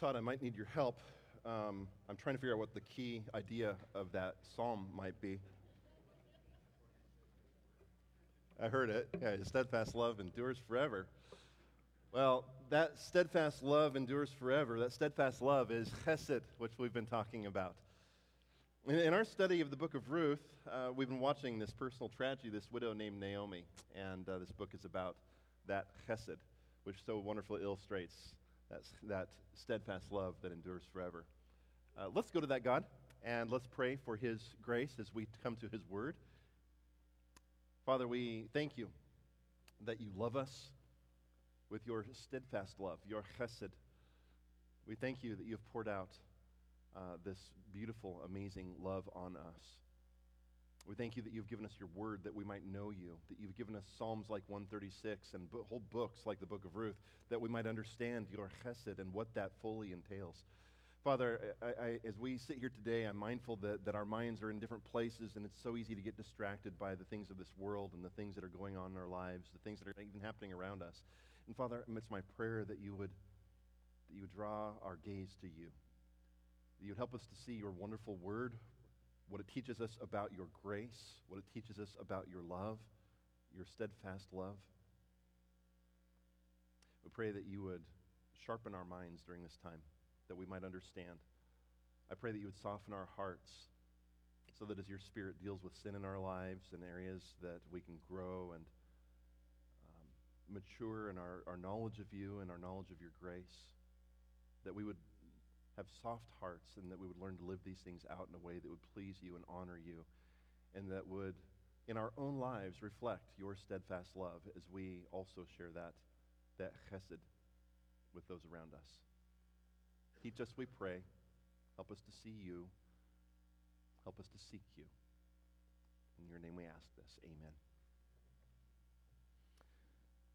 Todd, I might need your help. Um, I'm trying to figure out what the key idea of that psalm might be. I heard it. Yeah, steadfast love endures forever. Well, that steadfast love endures forever. That steadfast love is chesed, which we've been talking about. In our study of the book of Ruth, uh, we've been watching this personal tragedy, this widow named Naomi. And uh, this book is about that chesed, which so wonderfully illustrates that, that steadfast love that endures forever. Uh, let's go to that God and let's pray for his grace as we come to his word. Father, we thank you that you love us with your steadfast love, your chesed. We thank you that you have poured out uh, this beautiful, amazing love on us. We thank you that you've given us your word that we might know you, that you've given us Psalms like 136 and whole books like the book of Ruth, that we might understand your chesed and what that fully entails. Father, I, I, as we sit here today, I'm mindful that, that our minds are in different places and it's so easy to get distracted by the things of this world and the things that are going on in our lives, the things that are even happening around us. And Father, it's my prayer that you would, that you would draw our gaze to you, that you would help us to see your wonderful word, what it teaches us about your grace, what it teaches us about your love, your steadfast love. We pray that you would sharpen our minds during this time, that we might understand. I pray that you would soften our hearts so that as your Spirit deals with sin in our lives and areas that we can grow and um, mature in our, our knowledge of you and our knowledge of your grace, that we would have soft hearts and that we would learn to live these things out in a way that would please you and honor you and that would in our own lives reflect your steadfast love as we also share that that chesed with those around us. Teach us we pray. Help us to see you. Help us to seek you. In your name we ask this. Amen.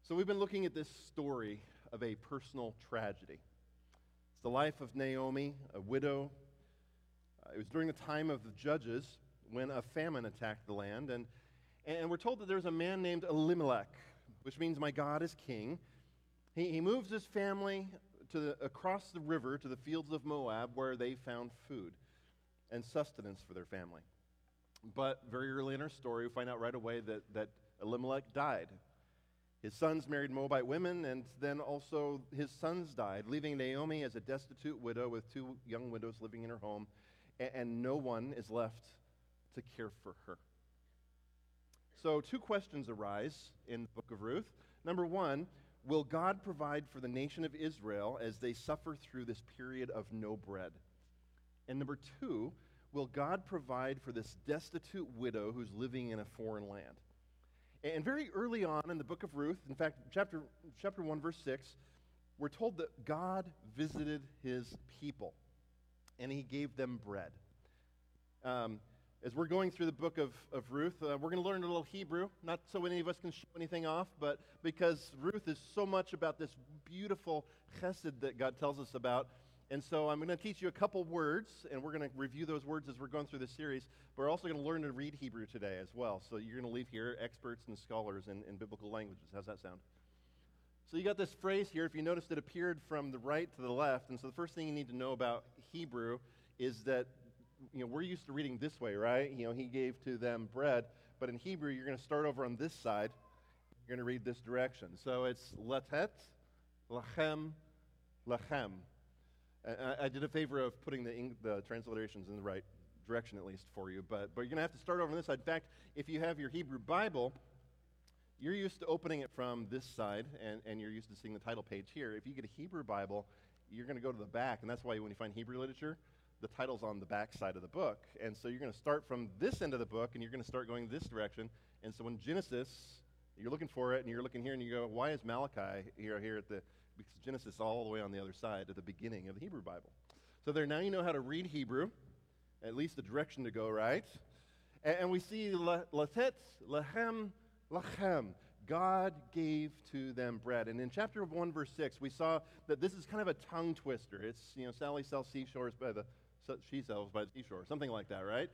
So we've been looking at this story of a personal tragedy it's the life of Naomi, a widow. Uh, it was during the time of the judges when a famine attacked the land. And, and we're told that there's a man named Elimelech, which means my God is king. He, he moves his family to the, across the river to the fields of Moab where they found food and sustenance for their family. But very early in our story, we find out right away that, that Elimelech died. His sons married Moabite women, and then also his sons died, leaving Naomi as a destitute widow with two young widows living in her home, and, and no one is left to care for her. So, two questions arise in the book of Ruth. Number one, will God provide for the nation of Israel as they suffer through this period of no bread? And number two, will God provide for this destitute widow who's living in a foreign land? And very early on in the book of Ruth, in fact, chapter, chapter 1, verse 6, we're told that God visited his people and he gave them bread. Um, as we're going through the book of, of Ruth, uh, we're going to learn a little Hebrew, not so any of us can show anything off, but because Ruth is so much about this beautiful chesed that God tells us about. And so I'm going to teach you a couple words, and we're going to review those words as we're going through this series. But we're also going to learn to read Hebrew today as well. So you're going to leave here experts and scholars in, in biblical languages. How's that sound? So you got this phrase here. If you noticed, it appeared from the right to the left. And so the first thing you need to know about Hebrew is that you know we're used to reading this way, right? You know, he gave to them bread, but in Hebrew you're going to start over on this side. You're going to read this direction. So it's latet, lahem, lachem. I, I did a favor of putting the, the transliterations in the right direction, at least for you, but, but you're going to have to start over on this side. In fact, if you have your Hebrew Bible, you're used to opening it from this side, and, and you're used to seeing the title page here. If you get a Hebrew Bible, you're going to go to the back, and that's why when you find Hebrew literature, the title's on the back side of the book. And so you're going to start from this end of the book, and you're going to start going this direction. And so when Genesis, you're looking for it, and you're looking here, and you go, why is Malachi here, here at the because Genesis is all the way on the other side at the beginning of the Hebrew Bible. So there, now you know how to read Hebrew, at least the direction to go, right? And, and we see latet, lahem, lachem. God gave to them bread. And in chapter 1, verse 6, we saw that this is kind of a tongue twister. It's, you know, Sally sells seashores by the, she sells by the seashore, something like that, right?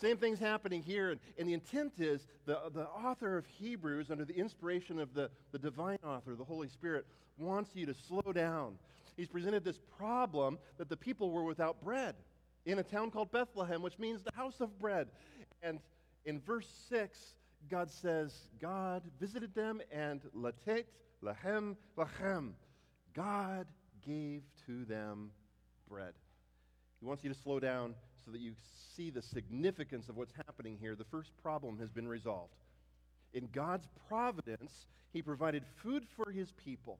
Same thing's happening here. And the intent is the, the author of Hebrews, under the inspiration of the, the divine author, the Holy Spirit, wants you to slow down He's presented this problem that the people were without bread in a town called Bethlehem, which means the house of bread. And in verse 6, God says, God visited them and latet lahem lachem. God gave to them bread. He wants you to slow down so that you see the significance of what's happening here. The first problem has been resolved. In God's providence, He provided food for His people.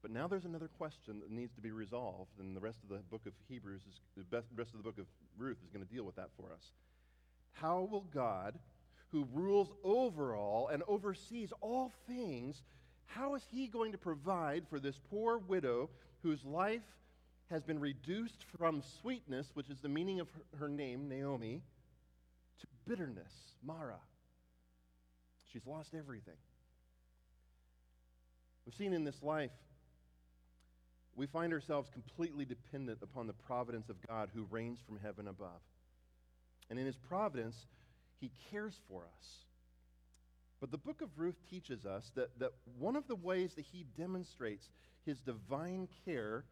But now there's another question that needs to be resolved, and the rest of the book of Hebrews, is, the rest of the book of Ruth is going to deal with that for us. How will God, who rules over all and oversees all things, how is He going to provide for this poor widow whose life has been reduced from sweetness, which is the meaning of her, her name, Naomi, to bitterness, Mara? She's lost everything. We've seen in this life we find ourselves completely dependent upon the providence of God who reigns from heaven above. And in his providence, he cares for us. But the book of Ruth teaches us that, that one of the ways that he demonstrates his divine care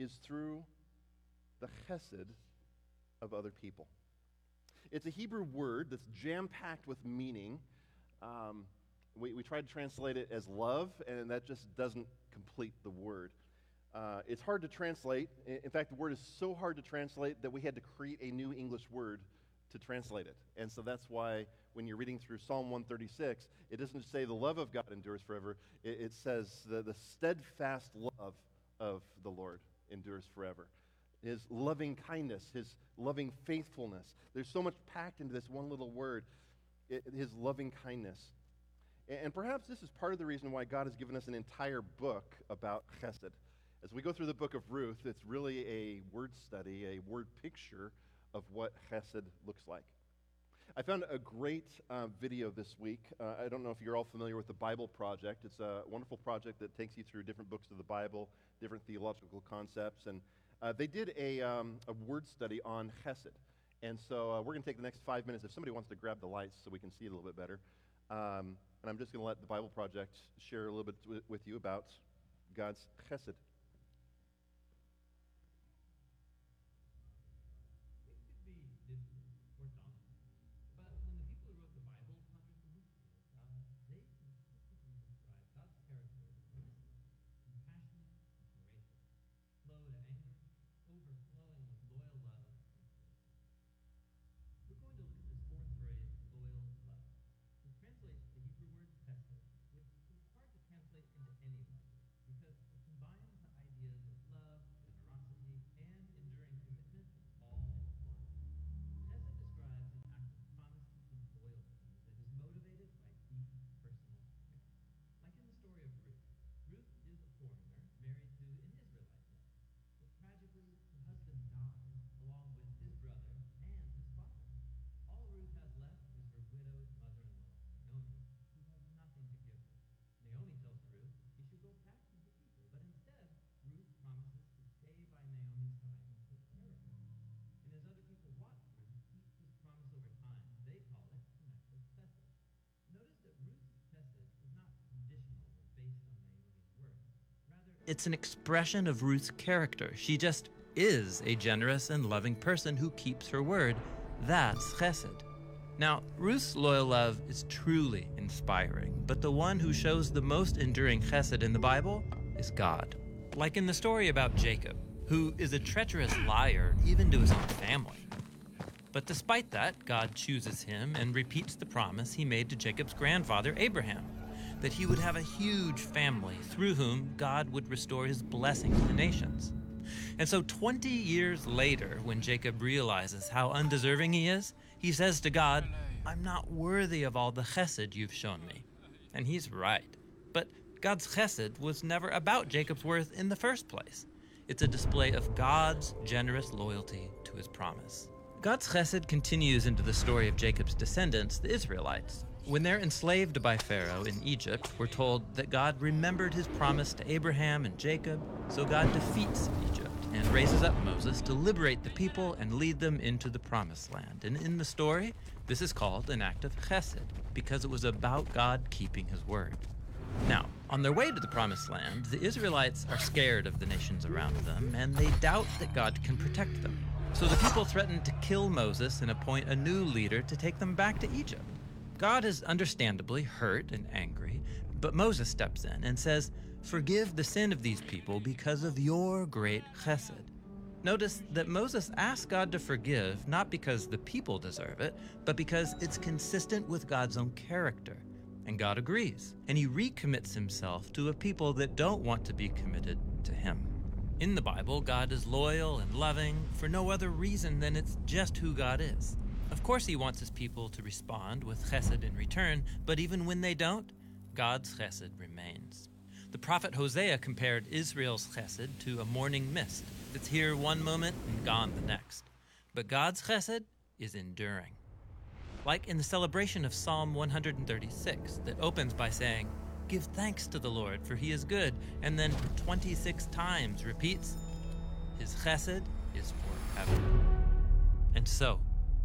is through the chesed of other people. It's a Hebrew word that's jam packed with meaning. Um, we, we tried to translate it as love, and that just doesn't complete the word. Uh, it's hard to translate. In fact, the word is so hard to translate that we had to create a new English word to translate it. And so that's why when you're reading through Psalm 136, it doesn't say the love of God endures forever. It, it says the, the steadfast love of the Lord endures forever. His loving kindness, his loving faithfulness. There's so much packed into this one little word, it, his loving kindness. And, and perhaps this is part of the reason why God has given us an entire book about chesed. As we go through the book of Ruth, it's really a word study, a word picture of what chesed looks like. I found a great uh, video this week. Uh, I don't know if you're all familiar with the Bible Project. It's a wonderful project that takes you through different books of the Bible, different theological concepts. And uh, they did a, um, a word study on chesed. And so uh, we're going to take the next five minutes. If somebody wants to grab the lights so we can see a little bit better. Um, and I'm just going to let the Bible Project share a little bit with you about God's chesed. It's an expression of Ruth's character. She just is a generous and loving person who keeps her word. That's chesed. Now, Ruth's loyal love is truly inspiring, but the one who shows the most enduring chesed in the Bible is God. Like in the story about Jacob, who is a treacherous liar even to his own family. But despite that, God chooses him and repeats the promise he made to Jacob's grandfather, Abraham that he would have a huge family through whom God would restore his blessing to the nations. And so, 20 years later, when Jacob realizes how undeserving he is, he says to God, I'm not worthy of all the chesed you've shown me. And he's right. But God's chesed was never about Jacob's worth in the first place. It's a display of God's generous loyalty to his promise. God's chesed continues into the story of Jacob's descendants, the Israelites. When they're enslaved by Pharaoh in Egypt, we're told that God remembered his promise to Abraham and Jacob, so God defeats Egypt and raises up Moses to liberate the people and lead them into the promised land. And in the story, this is called an act of chesed because it was about God keeping his word. Now, on their way to the Promised Land, the Israelites are scared of the nations around them, and they doubt that God can protect them. So the people threaten to kill Moses and appoint a new leader to take them back to Egypt. God is understandably hurt and angry, but Moses steps in and says, Forgive the sin of these people because of your great chesed. Notice that Moses asks God to forgive not because the people deserve it, but because it's consistent with God's own character. And God agrees, and he recommits himself to a people that don't want to be committed to him. In the Bible, God is loyal and loving for no other reason than it's just who God is. Of course, he wants his people to respond with chesed in return, but even when they don't, God's chesed remains. The prophet Hosea compared Israel's chesed to a morning mist that's here one moment and gone the next. But God's chesed is enduring. Like in the celebration of Psalm 136 that opens by saying, Give thanks to the Lord, for he is good, and then 26 times repeats, His chesed is forever. And so,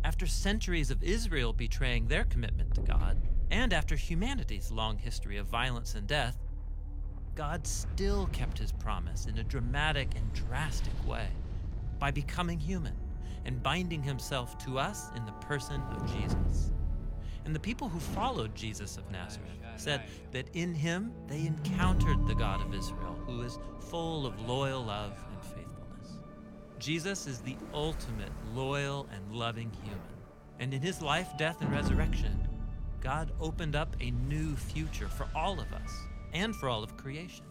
after centuries of Israel betraying their commitment to God, and after humanity's long history of violence and death, God still kept his promise in a dramatic and drastic way by becoming human and binding himself to us in the person of Jesus. And the people who followed Jesus of Nazareth said that in him they encountered the God of Israel, who is full of loyal love and faithfulness. Jesus is the ultimate loyal and loving human. And in his life, death, and resurrection, God opened up a new future for all of us and for all of creation.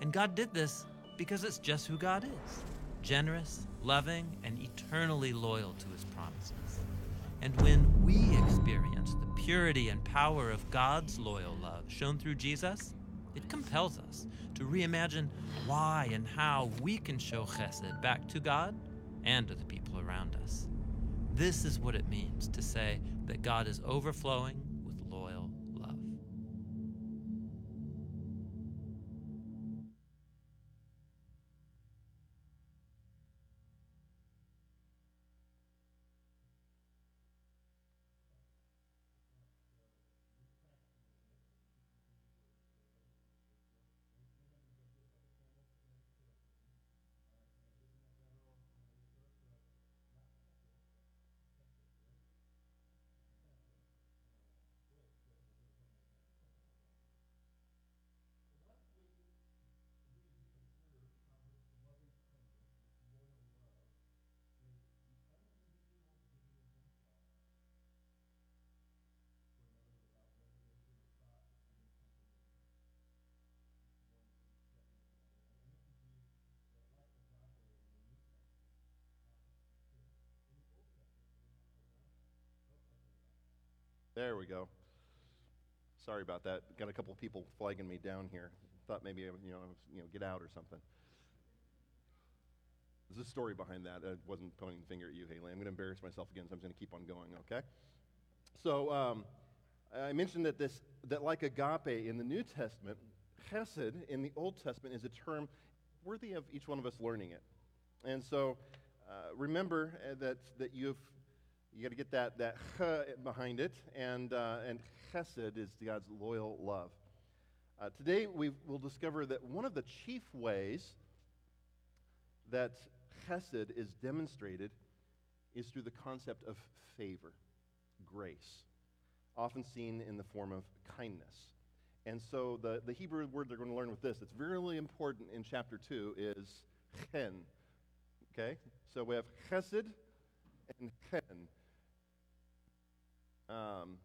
And God did this because it's just who God is generous, loving, and eternally loyal to his promises. And when we experience the purity and power of God's loyal love shown through Jesus, it compels us to reimagine why and how we can show chesed back to God and to the people around us. This is what it means to say that God is overflowing There we go. Sorry about that. Got a couple of people flagging me down here. Thought maybe you know, you know, get out or something. There's a story behind that. I wasn't pointing the finger at you, Haley. I'm going to embarrass myself again, so I'm going to keep on going. Okay. So um, I mentioned that this that like agape in the New Testament, chesed in the Old Testament is a term worthy of each one of us learning it. And so uh, remember uh, that that you've you got to get that, that ch behind it, and, uh, and chesed is God's loyal love. Uh, today, we will discover that one of the chief ways that chesed is demonstrated is through the concept of favor, grace, often seen in the form of kindness. And so the, the Hebrew word they're going to learn with this, that's really important in chapter 2, is chen. Okay? So we have chesed and chen. Um,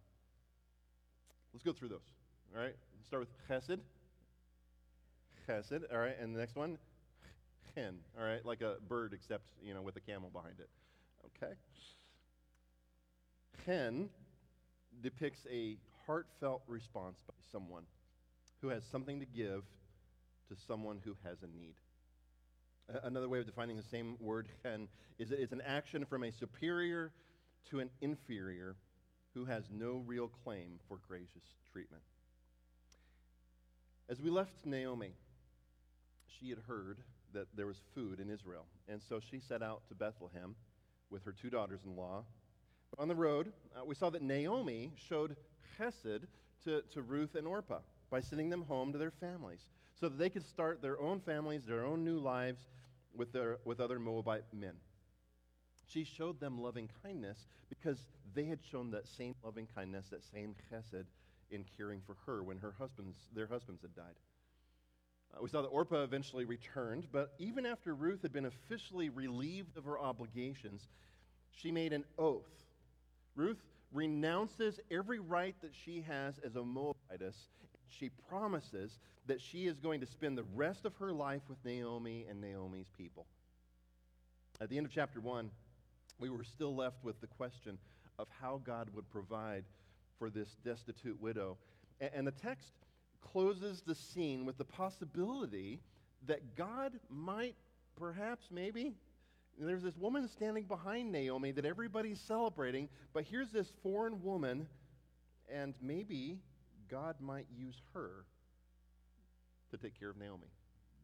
let's go through those. All right, let's start with chesed. Chesed. All right, and the next one, chen. All right, like a bird, except you know with a camel behind it. Okay. Chen depicts a heartfelt response by someone who has something to give to someone who has a need. Another way of defining the same word, chen, is that it's an action from a superior to an inferior who has no real claim for gracious treatment. As we left Naomi, she had heard that there was food in Israel, and so she set out to Bethlehem with her two daughters in law. On the road, uh, we saw that Naomi showed chesed to, to Ruth and Orpah. by sending them home to their families so that they could start their own families, their own new lives with, their, with other Moabite men. She showed them loving kindness because they had shown that same loving kindness, that same chesed in caring for her when her husbands, their husbands had died. Uh, we saw that Orpah eventually returned, but even after Ruth had been officially relieved of her obligations, she made an oath. Ruth renounces every right that she has as a Moabitess. She promises that she is going to spend the rest of her life with Naomi and Naomi's people. At the end of chapter 1, we were still left with the question of how God would provide for this destitute widow. And the text closes the scene with the possibility that God might, perhaps, maybe, there's this woman standing behind Naomi that everybody's celebrating, but here's this foreign woman, and maybe God might use her to take care of Naomi.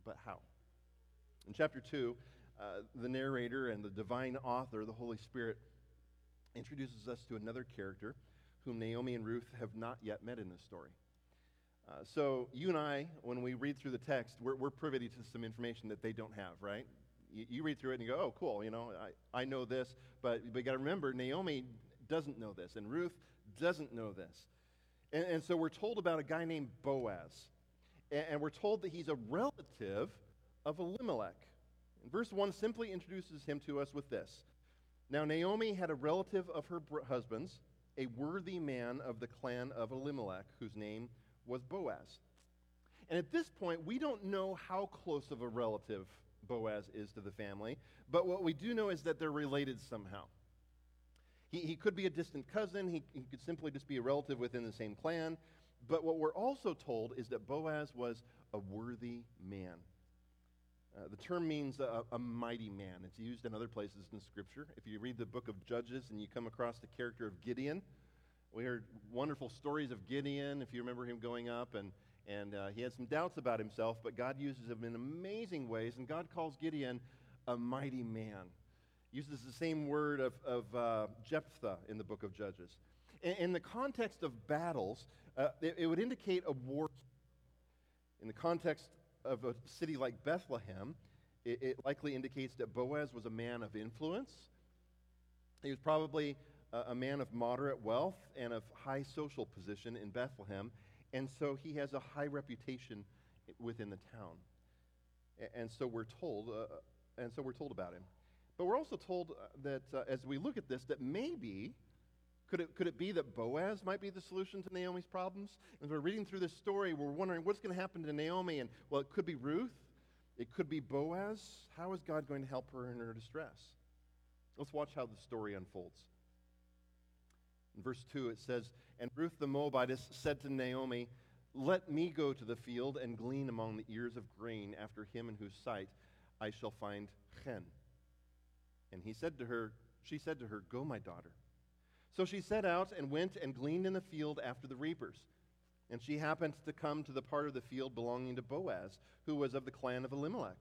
But how? In chapter 2, uh, the narrator and the divine author, the Holy Spirit, introduces us to another character whom Naomi and Ruth have not yet met in this story. Uh, so, you and I, when we read through the text, we're, we're privy to some information that they don't have, right? You, you, read through it and you go, oh, cool, you know, I, I know this. But, but you got to remember, Naomi doesn't know this, and Ruth doesn't know this. And, and so we're told about a guy named Boaz. And, and we're told that he's a relative of Elimelech. And verse 1 simply introduces him to us with this Now, Naomi had a relative of her husband's, a worthy man of the clan of Elimelech, whose name was Boaz. And at this point, we don't know how close of a relative Boaz is to the family, but what we do know is that they're related somehow. He, he could be a distant cousin, he, he could simply just be a relative within the same clan. But what we're also told is that Boaz was a worthy man. Uh, the term means a, a, mighty man. It's used in other places in Scripture. If you read the book of Judges and you come across the character of Gideon, we heard wonderful stories of Gideon, if you remember him going up, and, and uh, he had some doubts about himself, but God uses him in amazing ways, and God calls Gideon a mighty man. Uses the same word of, of uh, Jephthah in the book of Judges. In, in the context of battles, uh, it, it would indicate a war. In the context of a city like Bethlehem, it, it, likely indicates that Boaz was a man of influence. He was probably a, a man of moderate wealth and of high social position in Bethlehem, and so he has a high reputation within the town. And so we're told, uh, and so we're told about him. But we're also told uh, that uh, as we look at this, that maybe could it, could it be that Boaz might be the solution to Naomi's problems? As we're reading through this story, we're wondering what's going to happen to Naomi. And, well, it could be Ruth. It could be Boaz. How is God going to help her in her distress? Let's watch how the story unfolds. In verse 2, it says, And Ruth the Moabitess said to Naomi, Let me go to the field and glean among the ears of grain after him in whose sight I shall find chen. And he said to her, she said to her, Go, my daughter. So she set out and went and gleaned in the field after the reapers. And she happened to come to the part of the field belonging to Boaz, who was of the clan of Elimelech.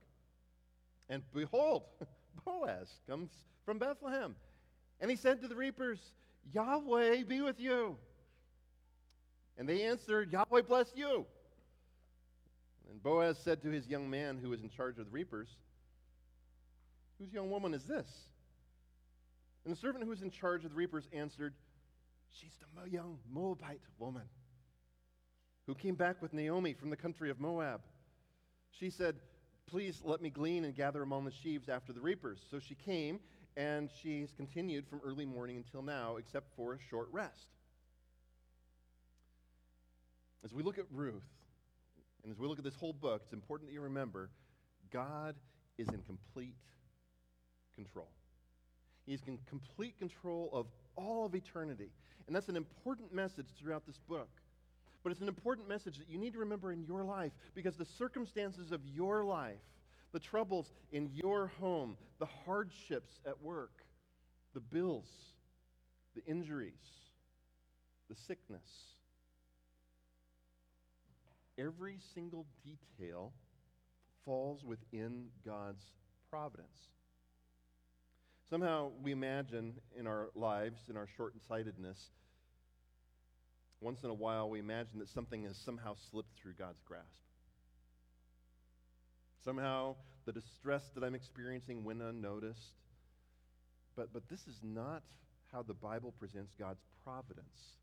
And behold, Boaz comes from Bethlehem. And he said to the reapers, Yahweh be with you. And they answered, Yahweh bless you. And Boaz said to his young man who was in charge of the reapers, Whose young woman is this? And the servant who was in charge of the reapers answered, She's the young Moabite woman who came back with Naomi from the country of Moab. She said, Please let me glean and gather among the sheaves after the reapers. So she came, and she's continued from early morning until now, except for a short rest. As we look at Ruth, and as we look at this whole book, it's important that you remember God is in complete control. He's in complete control of all of eternity. And that's an important message throughout this book. But it's an important message that you need to remember in your life because the circumstances of your life, the troubles in your home, the hardships at work, the bills, the injuries, the sickness, every single detail falls within God's providence. Somehow we imagine in our lives, in our short sightedness, Once in a while, we imagine that something has somehow slipped through God's grasp. Somehow, the distress that I'm experiencing went unnoticed. But, but this is not how the Bible presents God's providence.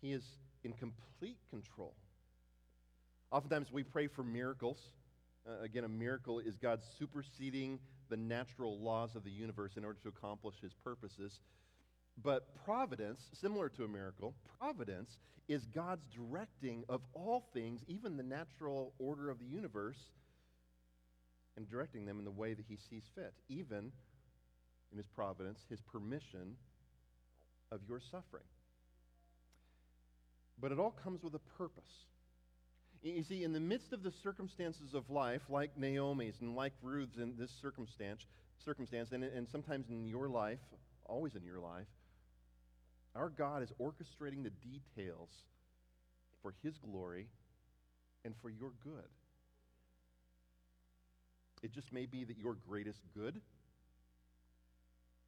He is in complete control. Oftentimes, we pray for miracles. Uh, again, a miracle is God superseding the natural laws of the universe in order to accomplish his purposes. But providence, similar to a miracle, providence is God's directing of all things, even the natural order of the universe, and directing them in the way that he sees fit, even in his providence, his permission of your suffering. But it all comes with a purpose. You see, in the midst of the circumstances of life, like Naomi's and like Ruth's in this circumstance, circumstance and, and sometimes in your life, always in your life, our God is orchestrating the details for His glory and for your good. It just may be that your greatest good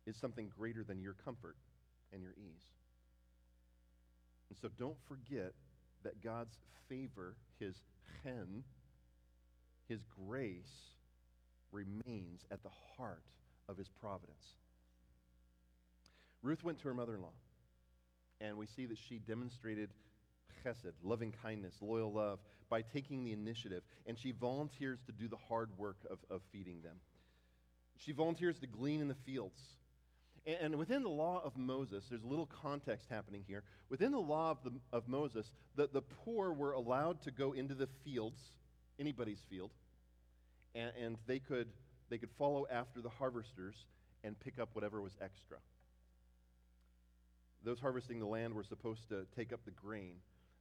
is something greater than your comfort and your ease. And so don't forget that God's favor, his chen, his grace, remains at the heart of his providence. Ruth went to her mother in law, and we see that she demonstrated chesed, loving kindness, loyal love, by taking the initiative. And she volunteers to do the hard work of, of feeding them. She volunteers to glean in the fields. And within the law of Moses, there's a little context happening here. Within the law of, the, of Moses, the, the poor were allowed to go into the fields, anybody's field, and, and they, could, they could follow after the harvesters and pick up whatever was extra. Those harvesting the land were supposed to take up the grain,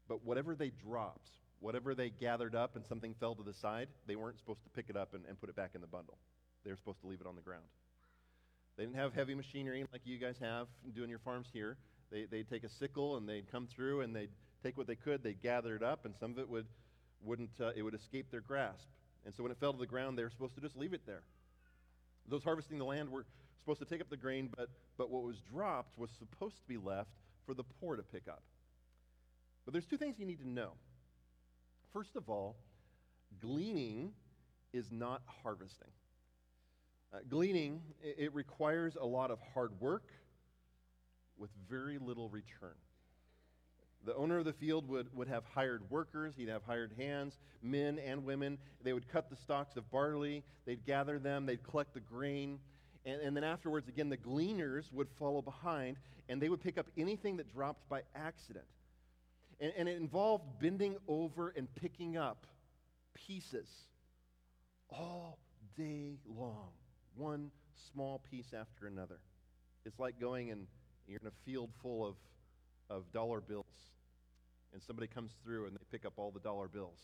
but whatever they dropped, whatever they gathered up and something fell to the side, they weren't supposed to pick it up and, and put it back in the bundle. They were supposed to leave it on the ground. They didn't have heavy machinery like you guys have doing your farms here. They, they'd take a sickle and they'd come through and they'd take what they could, they'd gather it up, and some of it would, wouldn't, uh, it would escape their grasp. And so when it fell to the ground, they were supposed to just leave it there. Those harvesting the land were supposed to take up the grain, but, but what was dropped was supposed to be left for the poor to pick up. But there's two things you need to know. First of all, gleaning is not harvesting. Uh, gleaning, it, it requires a lot of hard work with very little return. The owner of the field would, would have hired workers, he'd have hired hands, men and women. They would cut the stalks of barley, they'd gather them, they'd collect the grain. And, and then afterwards, again, the gleaners would follow behind and they would pick up anything that dropped by accident. And, and it involved bending over and picking up pieces all day long one small piece after another. It's like going and you're in a field full of, of dollar bills, and somebody comes through and they pick up all the dollar bills,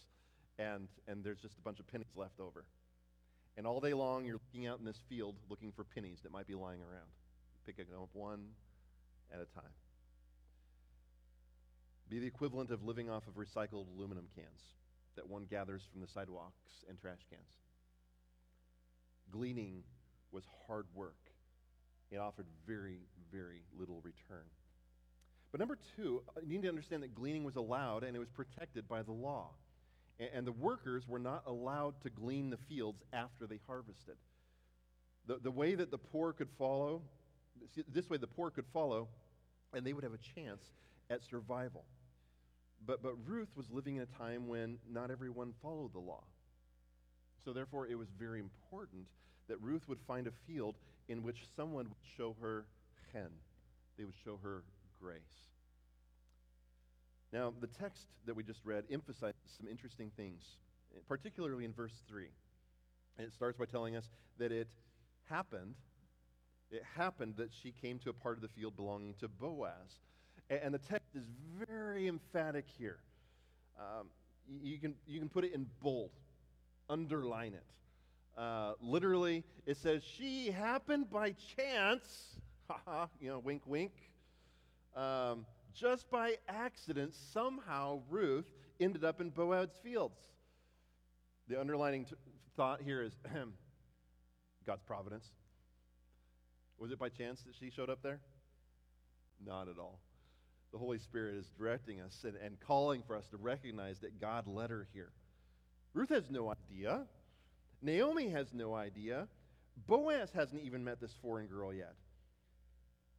and, and there's just a bunch of pennies left over. And all day long, you're looking out in this field looking for pennies that might be lying around, picking up one at a time. Be the equivalent of living off of recycled aluminum cans that one gathers from the sidewalks and trash cans. Gleaning was hard work. It offered very, very little return. But number two, uh, you need to understand that gleaning was allowed and it was protected by the law. And the workers were not allowed to glean the fields after they harvested. The, the way that the poor could follow, this way the poor could follow, and they would have a chance at survival. But, but Ruth was living in a time when not everyone followed the law. So therefore, it was very important that Ruth would find a field in which someone would show her chen. They would show her grace. Now, the text that we just read emphasizes some interesting things, particularly in verse 3. And it starts by telling us that it happened, it happened that she came to a part of the field belonging to Boaz. And the text is very emphatic here. Um, you, can, you can put it in bold, underline it. Uh, literally, it says, She happened by chance, you know, wink, wink. Um, just by accident, somehow Ruth ended up in Boaz's fields. The underlining t- thought here is God's providence. Was it by chance that she showed up there? Not at all. the Holy Spirit is directing us and, and calling for us to recognize that God led her here. Ruth has no idea. Naomi has no idea. Boaz hasn't even met this foreign girl yet.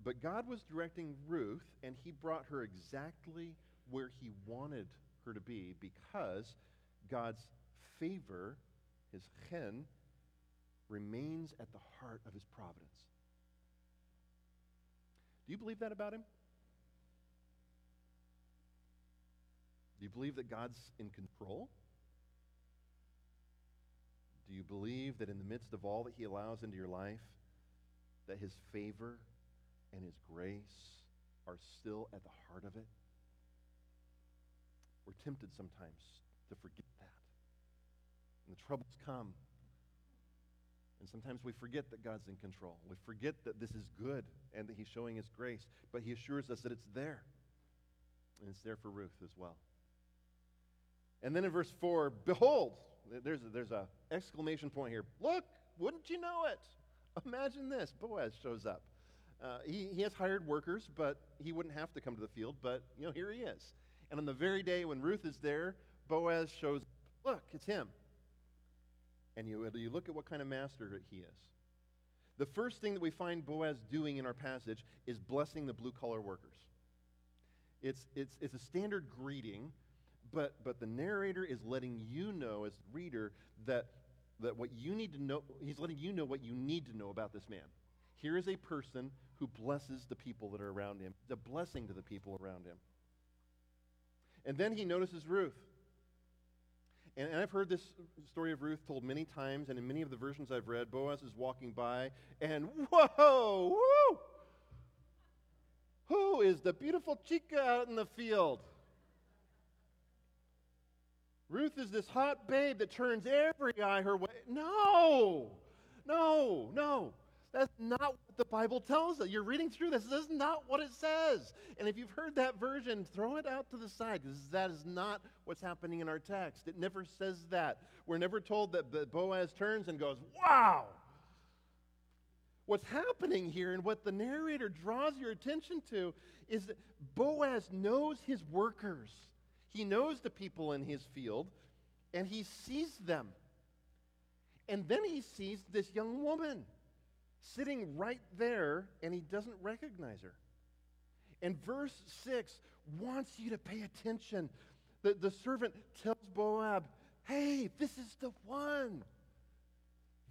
But God was directing Ruth, and he brought her exactly where he wanted her to be because God's favor, his chen, remains at the heart of his providence. Do you believe that about him? Do you believe that God's in control? Do you believe that in the midst of all that he allows into your life, that his favor and his grace are still at the heart of it? We're tempted sometimes to forget that. And the troubles come. And sometimes we forget that God's in control. We forget that this is good and that He's showing His grace. But He assures us that it's there. And it's there for Ruth as well. And then in verse 4, behold, there's there's a exclamation point here. Look, wouldn't you know it? Imagine this. Boaz shows up. Uh, he, he has hired workers, but he wouldn't have to come to the field, but, you know, here he is. And on the very day when Ruth is there, Boaz shows, look, it's him. And you, you look at what kind of master he is. The first thing that we find Boaz doing in our passage is blessing the blue collar workers. It's, it's, it's a standard greeting, but, but the narrator is letting you know, as reader, that, that what you need to know, he's letting you know what you need to know about this man. Here is a person who blesses the people that are around him, the blessing to the people around him. And then he notices Ruth. And, and, I've heard this story of Ruth told many times, and in many of the versions I've read, Boaz is walking by, and whoa, woo! Who is the beautiful chica out in the field? Ruth is this hot babe that turns every eye her way. No, no, no. That's not what the Bible tells us. You're reading through this. This is not what it says. And if you've heard that version, throw it out to the side because that is not what's happening in our text. It never says that. We're never told that Boaz turns and goes, Wow! What's happening here and what the narrator draws your attention to is that Boaz knows his workers. He knows the people in his field and he sees them. And then he sees this young woman sitting right there, and he doesn't recognize her. And verse 6 wants you to pay attention. The, the servant tells Boaz, Hey, this is the one.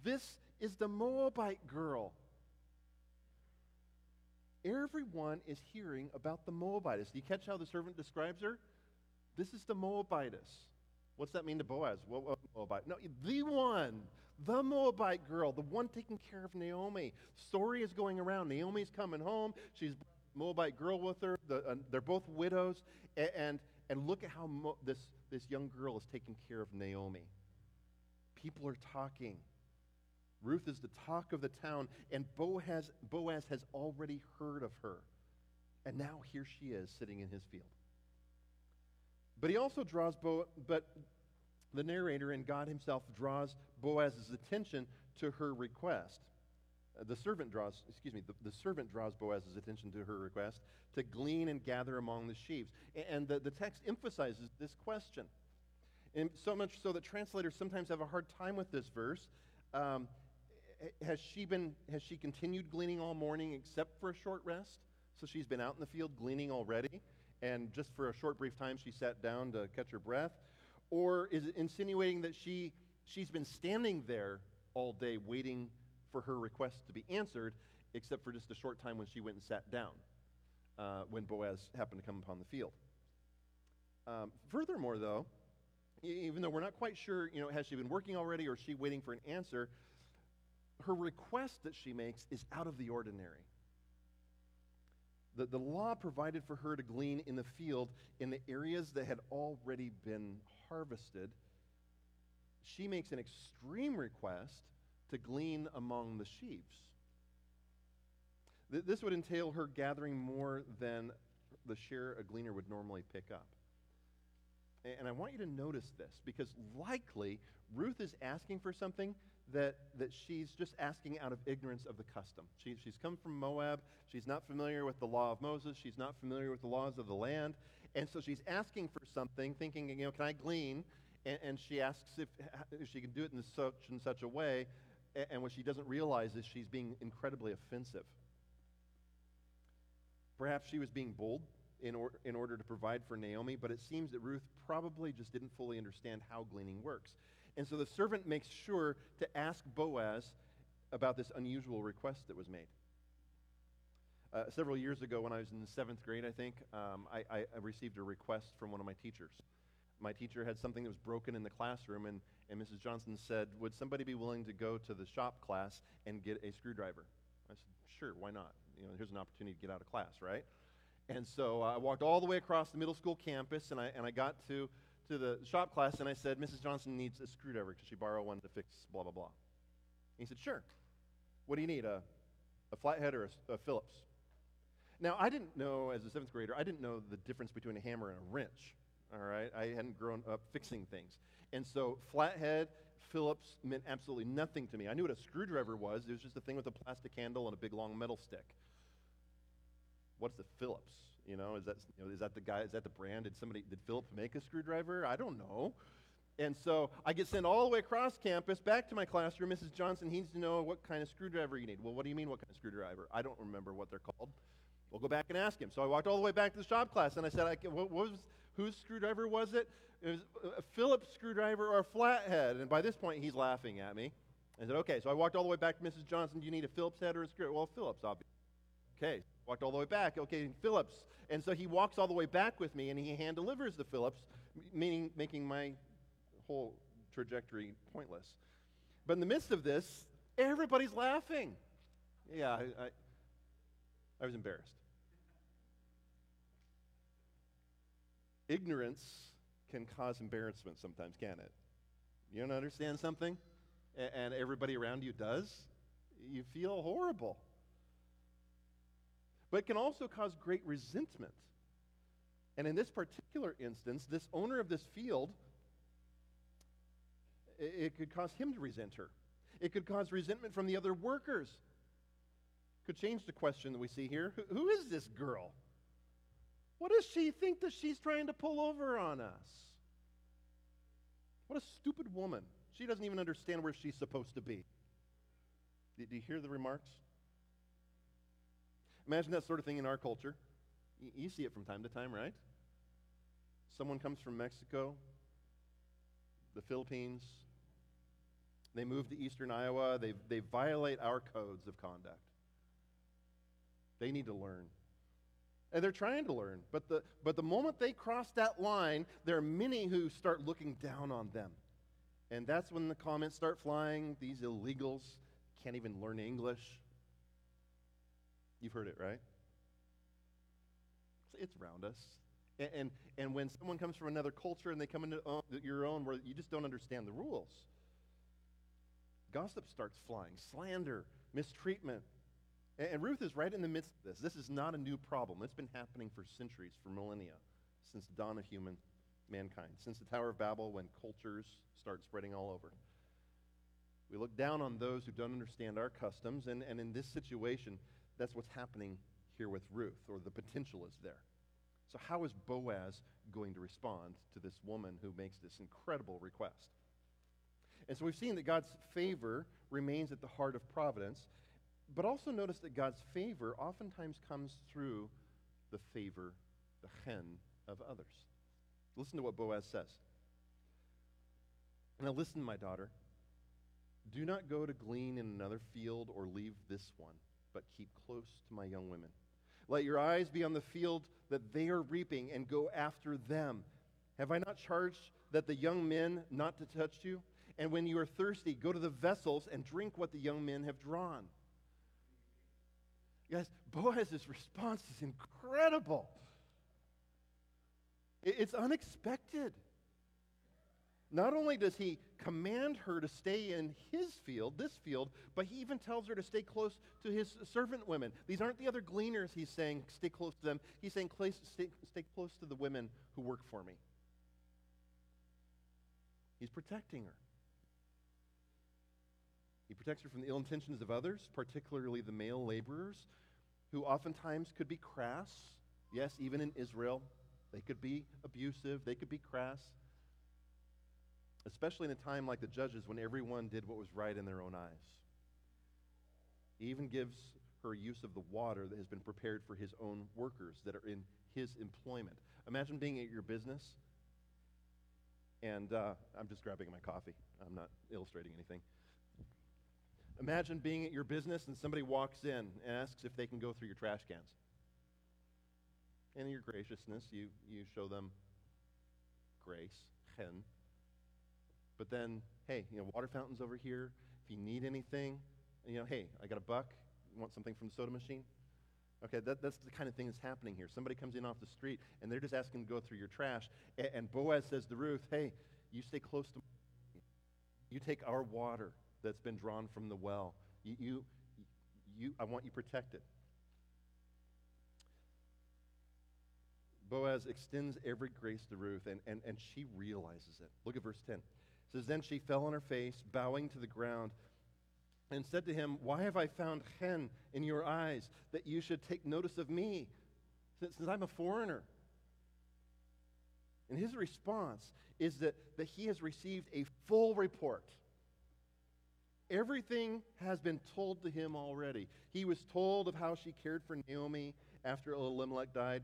This is the Moabite girl. Everyone is hearing about the Moabitess. Do you catch how the servant describes her? This is the Moabitess. What's that mean to Boaz? What, what Moabite? No, the one the Moabite girl, the one taking care of Naomi. Story is going around. Naomi's coming home. She's Moabite girl with her. The, uh, they're both widows. And, and, and look at how Mo- this, this young girl is taking care of Naomi. People are talking. Ruth is the talk of the town, and Boaz, Boaz has already heard of her. And now here she is sitting in his field. But he also draws Bo, but the narrator and God himself draws Boaz's attention to her request. Uh, the servant draws, excuse me, the, the, servant draws Boaz's attention to her request to glean and gather among the sheaves. And, the, the text emphasizes this question. And so much so that translators sometimes have a hard time with this verse. Um, has she been has she continued gleaning all morning except for a short rest so she's been out in the field gleaning already and just for a short brief time she sat down to catch her breath or is it insinuating that she, she's been standing there all day waiting for her request to be answered, except for just a short time when she went and sat down uh, when Boaz happened to come upon the field? Um, furthermore, though, even though we're not quite sure, you know, has she been working already or is she waiting for an answer, her request that she makes is out of the ordinary. The, the law provided for her to glean in the field in the areas that had already been harvested, she makes an extreme request to glean among the sheaves. Th- this would entail her gathering more than the share a gleaner would normally pick up. And I want you to notice this because likely Ruth is asking for something that, that she's just asking out of ignorance of the custom. She, she's come from Moab. She's not familiar with the law of Moses. She's not familiar with the laws of the land. And so she's asking for something, thinking, you know, can I glean? And, and she asks if, if, she can do it in such and such a way. And, and what she doesn't realize is she's being incredibly offensive. Perhaps she was being bold in, or, in order to provide for Naomi, but it seems that Ruth probably just didn't fully understand how gleaning works. And so the servant makes sure to ask Boaz about this unusual request that was made. Uh, several years ago, when I was in the seventh grade, I think, um, I, I, I, received a request from one of my teachers. My teacher had something that was broken in the classroom, and, and Mrs. Johnson said, Would somebody be willing to go to the shop class and get a screwdriver? I said, Sure, why not? You know, here's an opportunity to get out of class, right? And so uh, I walked all the way across the middle school campus, and I, and I got to to the shop class and I said, Mrs. Johnson needs a screwdriver. Could she borrow one to fix blah, blah, blah? And he said, Sure. What do you need? A, a flathead or a, a Phillips? Now, I didn't know, as a seventh grader, I didn't know the difference between a hammer and a wrench. All right? I hadn't grown up fixing things. And so, flathead, Phillips meant absolutely nothing to me. I knew what a screwdriver was, it was just a thing with a plastic handle and a big long metal stick. What's the Phillips? You know, is that, you know, is that the guy, is that the brand? Did somebody, did Philip make a screwdriver? I don't know. And so I get sent all the way across campus back to my classroom. Mrs. Johnson needs to know what kind of screwdriver you need. Well, what do you mean, what kind of screwdriver? I don't remember what they're called. We'll go back and ask him. So I walked all the way back to the shop class and I said, I, what, was, whose screwdriver was it? It was uh, a Phillips screwdriver or a flathead. And by this point, he's laughing at me. I said, okay. So I walked all the way back to Mrs. Johnson. Do you need a Phillips head or a screwdriver? Well, Phillips, obviously. Okay. Walked all the way back. Okay, Phillips. And so he walks all the way back with me and he hand delivers the Phillips, meaning making my whole trajectory pointless. But in the midst of this, everybody's laughing. Yeah, I, I, I was embarrassed. Ignorance can cause embarrassment sometimes, can it? You don't understand something, and everybody around you does? You feel horrible but it can also cause great resentment. And in this particular instance, this owner of this field, it could cause him to resent her. It could cause resentment from the other workers. Could change the question that we see here. Who is this girl? What does she think that she's trying to pull over on us? What a stupid woman. She doesn't even understand where she's supposed to be. Do you hear the remarks? Imagine that sort of thing in our culture. You see it from time to time, right? Someone comes from Mexico, the Philippines, they move to eastern Iowa, they, they violate our codes of conduct. They need to learn. And they're trying to learn. But the, but the moment they cross that line, there are many who start looking down on them. And that's when the comments start flying. These illegals can't even learn English. You've heard it, right? It's around us. And, and, and, when someone comes from another culture and they come into uh, your own where you just don't understand the rules, gossip starts flying, slander, mistreatment. And, and Ruth is right in the midst of this. This is not a new problem. It's been happening for centuries, for millennia, since the dawn of human mankind, since the Tower of Babel when cultures start spreading all over. We look down on those who don't understand our customs, and, and in this situation, that's what's happening here with Ruth, or the potential is there. So, how is Boaz going to respond to this woman who makes this incredible request? And so, we've seen that God's favor remains at the heart of providence, but also notice that God's favor oftentimes comes through the favor, the chen, of others. Listen to what Boaz says. Now, listen, my daughter. Do not go to glean in another field or leave this one but keep close to my young women. Let your eyes be on the field that they are reaping and go after them. Have I not charged that the young men not to touch you? And when you are thirsty, go to the vessels and drink what the young men have drawn. Guys, Boaz's response is incredible. It's unexpected. Not only does he command her to stay in his field, this field, but he even tells her to stay close to his servant women. These aren't the other gleaners he's saying, stay close to them. He's saying, stay, stay close to the women who work for me. He's protecting her. He protects her from the ill intentions of others, particularly the male laborers, who oftentimes could be crass. Yes, even in Israel, they could be abusive, they could be crass. Especially in a time like the Judges when everyone did what was right in their own eyes. He even gives her use of the water that has been prepared for his own workers that are in his employment. Imagine being at your business, and uh, I'm just grabbing my coffee. I'm not illustrating anything. Imagine being at your business and somebody walks in and asks if they can go through your trash cans. And in your graciousness, you, you show them grace. But then, hey, you know, water fountain's over here. If you need anything, you know, hey, I got a buck. You want something from the soda machine? Okay, that, that's the kind of thing that's happening here. Somebody comes in off the street and they're just asking to go through your trash. And, and Boaz says to Ruth, hey, you stay close to me. You take our water that's been drawn from the well. You, you, you, I want you protected. Boaz extends every grace to Ruth, and, and, and she realizes it. Look at verse 10. Says, Then she fell on her face, bowing to the ground, and said to him, Why have I found chen in your eyes that you should take notice of me, since, since I'm a foreigner? And his response is that, that he has received a full report. Everything has been told to him already. He was told of how she cared for Naomi after Elimelech died.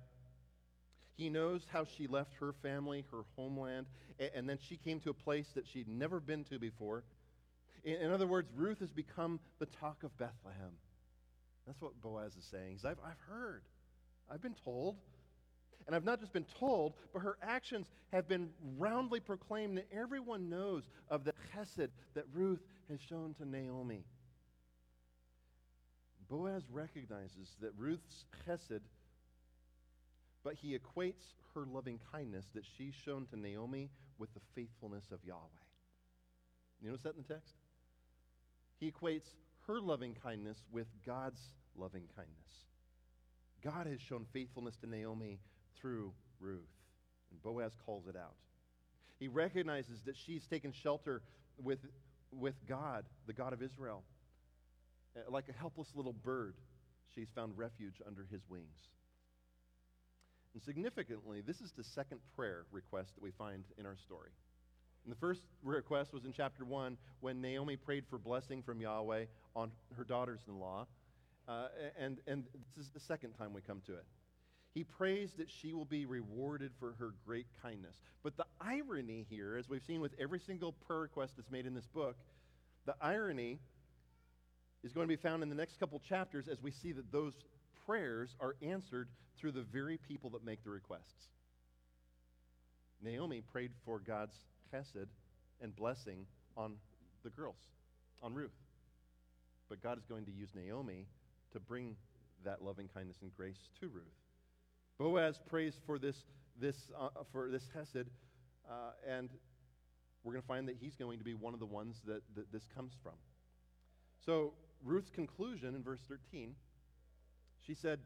He knows how she left her family, her homeland, and, and then she came to a place that she'd never been to before. In, in, other words, Ruth has become the talk of Bethlehem. That's what Boaz is saying. I've, I've heard, I've been told. And I've not just been told, but her actions have been roundly proclaimed, and everyone knows of the chesed that Ruth has shown to Naomi. Boaz recognizes that Ruth's chesed, but he equates her loving kindness that she's shown to Naomi with the faithfulness of Yahweh. You notice that in the text? He equates her loving kindness with God's loving kindness. God has shown faithfulness to Naomi through Ruth, and Boaz calls it out. He recognizes that she's taken shelter with, with God, the God of Israel. Uh, like a helpless little bird, she's found refuge under his wings. And significantly, this is the second prayer request that we find in our story. And the first request was in chapter 1 when Naomi prayed for blessing from Yahweh on her daughters in law. Uh, and, and this is the second time we come to it. He prays that she will be rewarded for her great kindness. But the irony here, as we've seen with every single prayer request that's made in this book, the irony is going to be found in the next couple chapters as we see that those prayers are answered through the very people that make the requests. Naomi prayed for God's chesed and blessing on the girls, on Ruth. But God is going to use Naomi to bring that loving kindness and grace to Ruth. Boaz prays for this, this, uh, for this chesed, uh, and we're going to find that he's going to be one of the ones that, that this comes from. So, Ruth's conclusion in verse 13, she said,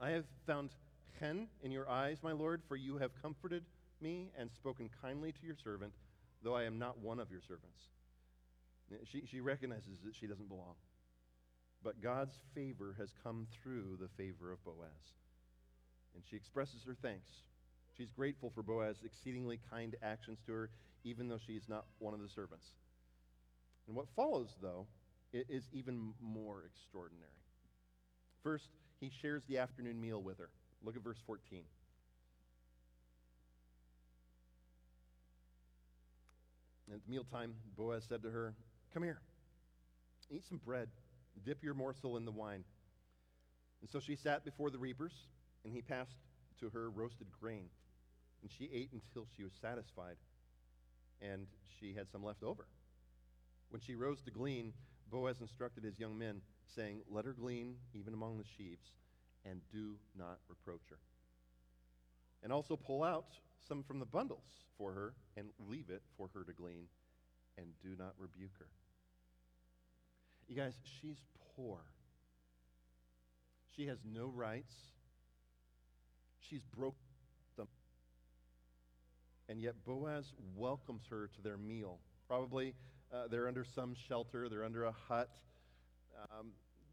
I have found chen in your eyes, my Lord, for you have comforted me and spoken kindly to your servant, though I am not one of your servants. She, she recognizes that she doesn't belong. But God's favor has come through the favor of Boaz. And she expresses her thanks. She's grateful for Boaz's exceedingly kind actions to her, even though she's not one of the servants. And what follows, though, is even more extraordinary. First, he shares the afternoon meal with her. Look at verse 14. At mealtime, Boaz said to her, Come here, eat some bread, dip your morsel in the wine. And so she sat before the reapers, and he passed to her roasted grain. And she ate until she was satisfied, and she had some left over. When she rose to glean, Boaz instructed his young men, saying, Let her glean even among the sheaves, and do not reproach her. And also pull out some from the bundles for her and leave it for her to glean, and do not rebuke her. You guys, she's poor. She has no rights. She's broken them. And yet Boaz welcomes her to their meal. Probably Uh, they're under some shelter, they're under a hut um,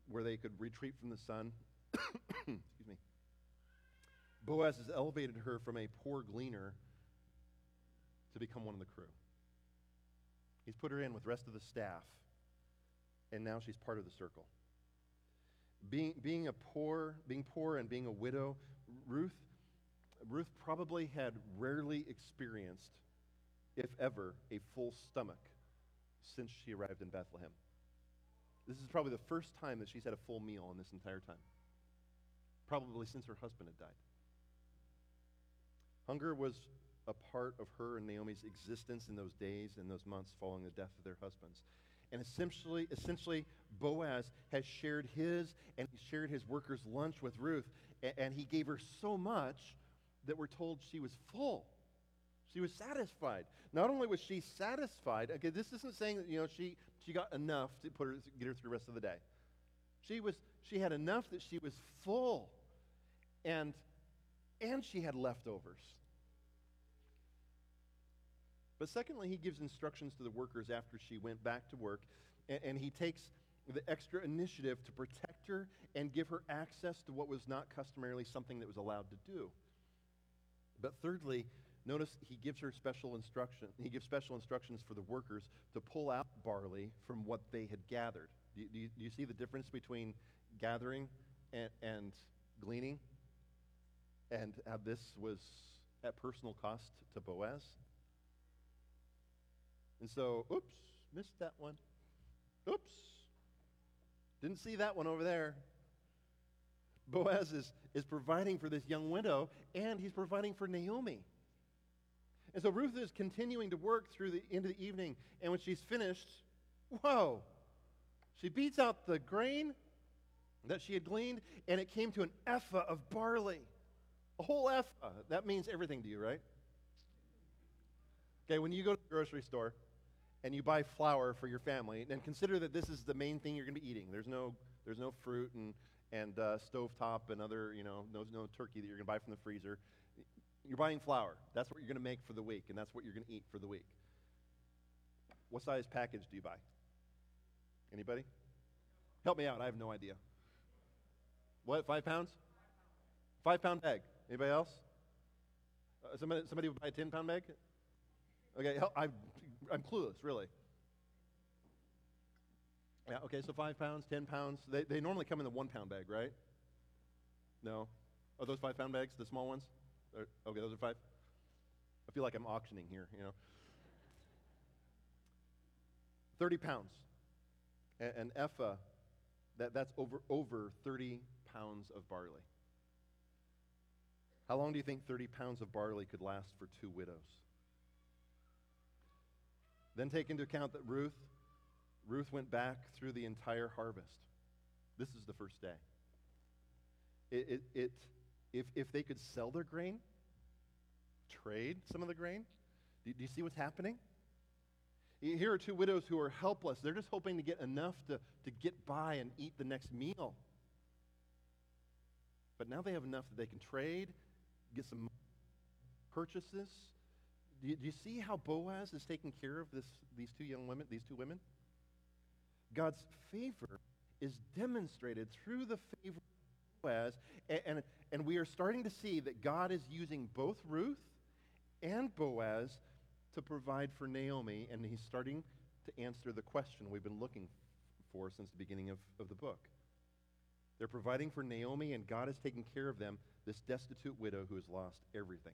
where they could retreat from the sun. Excuse me. Boaz has elevated her from a poor gleaner to become one of the crew. He's put her in with the rest of the staff, and now she's part of the circle. Being, being a poor, being poor and being a widow, Ruth, Ruth probably had rarely experienced, if ever, a full stomach since she arrived in Bethlehem. This is probably the first time that she's had a full meal in this entire time. Probably since her husband had died. Hunger was a part of her and Naomi's existence in those days and those months following the death of their husbands. And essentially, essentially, Boaz has shared his and he shared his workers' lunch with Ruth, and, and he gave her so much that we're told she was full. She was satisfied. Not only was she satisfied, okay, this isn't saying that you know she, she got enough to put her get her through the rest of the day. She was she had enough that she was full. And and she had leftovers. But secondly, he gives instructions to the workers after she went back to work, and, and, he takes the extra initiative to protect her and give her access to what was not customarily something that was allowed to do. But thirdly, notice he gives her special instruction. He gives special instructions for the workers to pull out barley from what they had gathered. Do you, do you, do you see the difference between gathering and, and gleaning? And how this was at personal cost to Boaz? And so, oops, missed that one. Oops. Didn't see that one over there. Boaz is, is providing for this young widow, and he's providing for Naomi. And so Ruth is continuing to work through the end of the evening, and when she's finished, whoa, she beats out the grain that she had gleaned, and it came to an ephah of barley. A whole ephah. That means everything to you, right? Okay, when you go to the grocery store, and you buy flour for your family, and consider that this is the main thing you're going to be eating. There's no, there's no fruit and, and uh, stovetop and other, you know, no, no turkey that you're going to buy from the freezer. You're buying flour. That's what you're going to make for the week, and that's what you're going to eat for the week. What size package do you buy? Anybody? Help me out. I have no idea. What, five pounds? Five pound bag. Anybody else? Uh, somebody, somebody would buy a 10 pound bag? Okay, I, I'm clueless, really. Yeah, okay, so five pounds, ten pounds. They, they normally come in the one pound bag, right? No? Are those five pound bags, the small ones? Okay, those are five? I feel like I'm auctioning here, you know. 30 pounds. And, and ephah, that, that's over, over 30 pounds of barley. How long do you think 30 pounds of barley could last for two widows? Then take into account that Ruth, Ruth went back through the entire harvest. This is the first day. It, it, it, if, if they could sell their grain, trade some of the grain, do, do you see what's happening? Here are two widows who are helpless. They're just hoping to get enough to, to get by and eat the next meal. But now they have enough that they can trade, get some purchases, do you, do you see how Boaz is taking care of this, these two young women, these two women? God's favor is demonstrated through the favor Boaz, and, and, and we are starting to see that God is using both Ruth and Boaz to provide for Naomi, and he's starting to answer the question we've been looking for since the beginning of, of the book. They're providing for Naomi, and God is taking care of them, this destitute widow who has lost everything.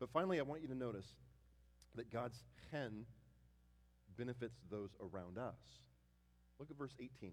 But finally, I want you to notice that God's chen benefits those around us. Look at verse 18.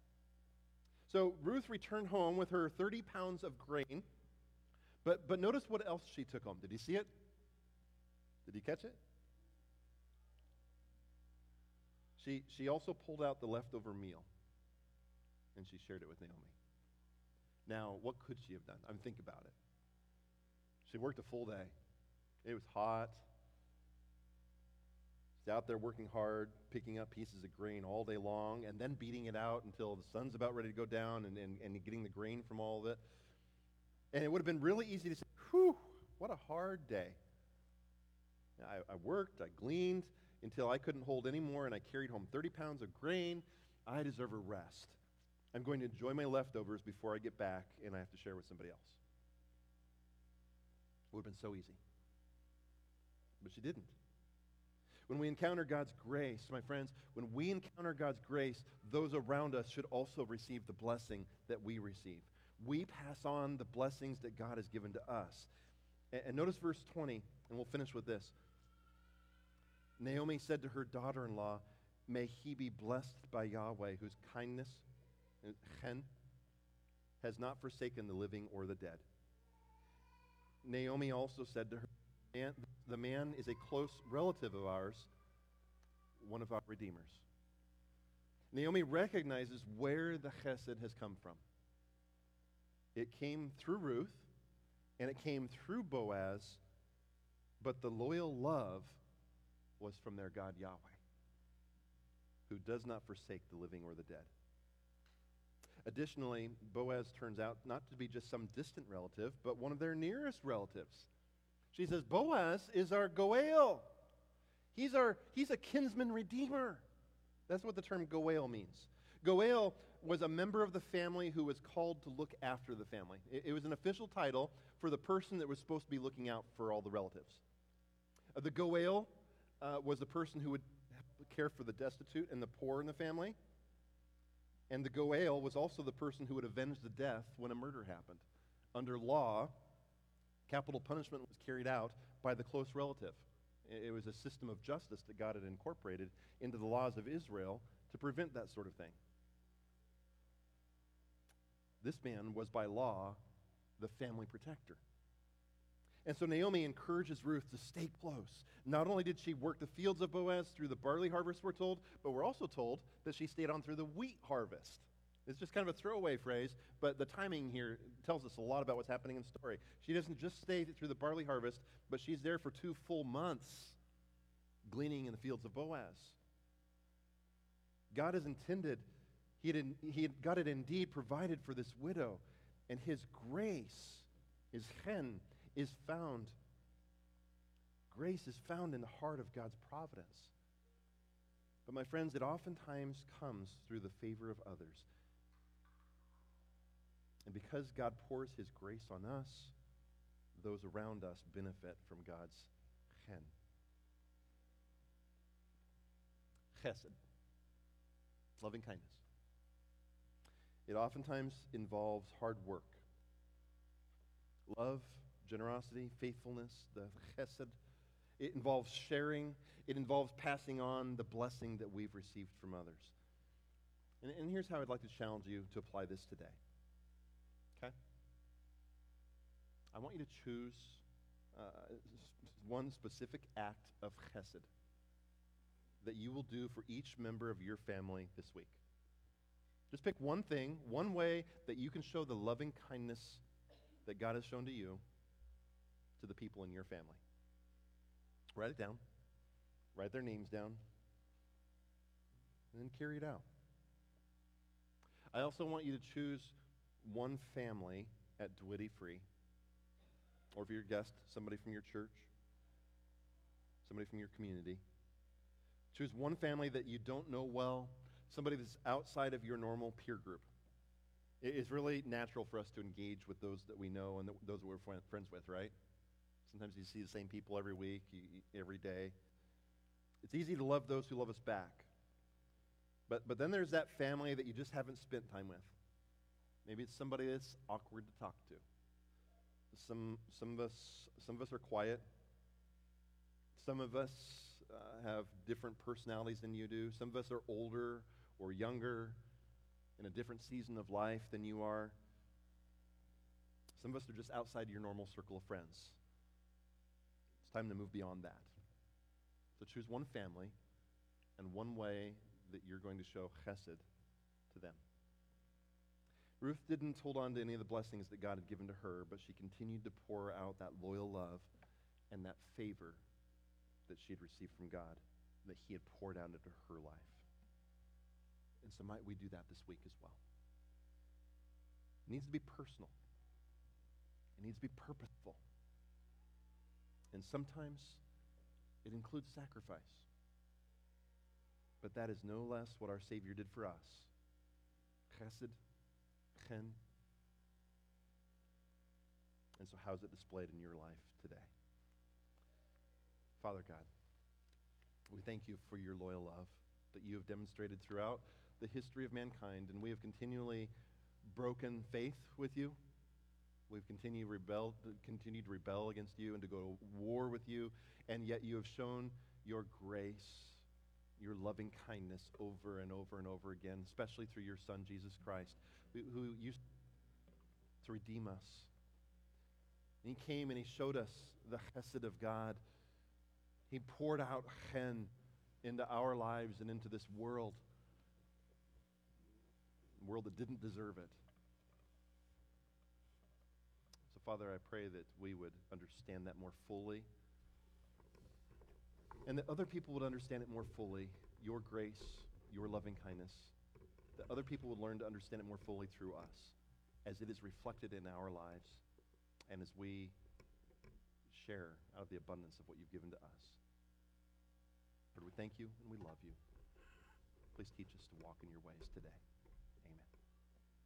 So Ruth returned home with her 30 pounds of grain. But, but notice what else she took home. Did you see it? Did you catch it? She, she also pulled out the leftover meal. and she shared it with Naomi. Now, what could she have done? I mean, think about it. She worked a full day. It was hot. She's out there working hard, picking up pieces of grain all day long, and then beating it out until the sun's about ready to go down and, and, and getting the grain from all of it. And it would have been really easy to say, whew, what a hard day. I, I worked, I gleaned until I couldn't hold any more, and I carried home 30 pounds of grain. I deserve a rest. I'm going to enjoy my leftovers before I get back and I have to share with somebody else. It would have been so easy. But she didn't. When we encounter God's grace, my friends, when we encounter God's grace, those around us should also receive the blessing that we receive. We pass on the blessings that God has given to us. And, and notice verse 20, and we'll finish with this. Naomi said to her daughter in law, May he be blessed by Yahweh, whose kindness, has not forsaken the living or the dead. Naomi also said to her, and the man is a close relative of ours, one of our redeemers. Naomi recognizes where the chesed has come from. It came through Ruth, and it came through Boaz, but the loyal love was from their God Yahweh, who does not forsake the living or the dead. Additionally, Boaz turns out not to be just some distant relative, but one of their nearest relatives. She says, Boaz is our Goel. He's, our, he's a kinsman redeemer. That's what the term Goel means. Goel was a member of the family who was called to look after the family. It, it was an official title for the person that was supposed to be looking out for all the relatives. Uh, the Goel uh, was the person who would care for the destitute and the poor in the family. And the Goel was also the person who would avenge the death when a murder happened. Under law, capital punishment was carried out by the close relative. It was a system of justice that God had incorporated into the laws of Israel to prevent that sort of thing. This man was, by law, the family protector. And so Naomi encourages Ruth to stay close. Not only did she work the fields of Boaz through the barley harvest, we're told, but we're also told that she stayed on through the wheat harvest. It's just kind of a throwaway phrase, but the timing here tells us a lot about what's happening in the story. She doesn't just stay through the barley harvest, but she's there for two full months gleaning in the fields of Boaz. God has intended, he had, he had, God had indeed provided for this widow, and his grace, his chen, is found. Grace is found in the heart of God's providence. But, my friends, it oftentimes comes through the favor of others. And because God pours his grace on us, those around us benefit from God's chen. Chesed, loving kindness. It oftentimes involves hard work. Love generosity, faithfulness, the chesed. It involves sharing. It involves passing on the blessing that we've received from others. And, and here's how I'd like to challenge you to apply this today. Okay? I want you to choose uh, one specific act of chesed that you will do for each member of your family this week. Just pick one thing, one way that you can show the loving kindness that God has shown to you to the people in your family. Write it down. Write their names down. And then carry it out. I also want you to choose one family at Dwitty Free. Or you're a guest, somebody from your church, somebody from your community. Choose one family that you don't know well, somebody that's outside of your normal peer group. It's really natural for us to engage with those that we know and those that we're friends with, right? Sometimes you see the same people every week, every day. It's easy to love those who love us back. But, but then there's that family that you just haven't spent time with. Maybe it's somebody that's awkward to talk to. Some, some, of, us, some of us are quiet. Some of us uh, have different personalities than you do. Some of us are older or younger in a different season of life than you are. Some of us are just outside your normal circle of friends. It's time to move beyond that. So choose one family and one way that you're going to show chesed to them. Ruth didn't hold on to any of the blessings that God had given to her, but she continued to pour out that loyal love and that favor that she had received from God, that He had poured out into her life. And so, might we do that this week as well? It needs to be personal, it needs to be purposeful. And sometimes it includes sacrifice. But that is no less what our Savior did for us. Chesed, chen. And so, how's it displayed in your life today? Father God, we thank you for your loyal love that you have demonstrated throughout the history of mankind, and we have continually broken faith with you. We've continued, rebelled, continued to rebel against you and to go to war with you, and yet you have shown your grace, your loving kindness over and over and over again, especially through your Son, Jesus Christ, who, used to redeem us. And he came and he showed us the chesed of God. He poured out chen into our lives and into this world, a world that didn't deserve it. So, Father, I pray that we would understand that more fully and that other people would understand it more fully your grace, your loving kindness. That other people would learn to understand it more fully through us as it is reflected in our lives and as we share out of the abundance of what you've given to us. Lord, we thank you and we love you. Please teach us to walk in your ways today.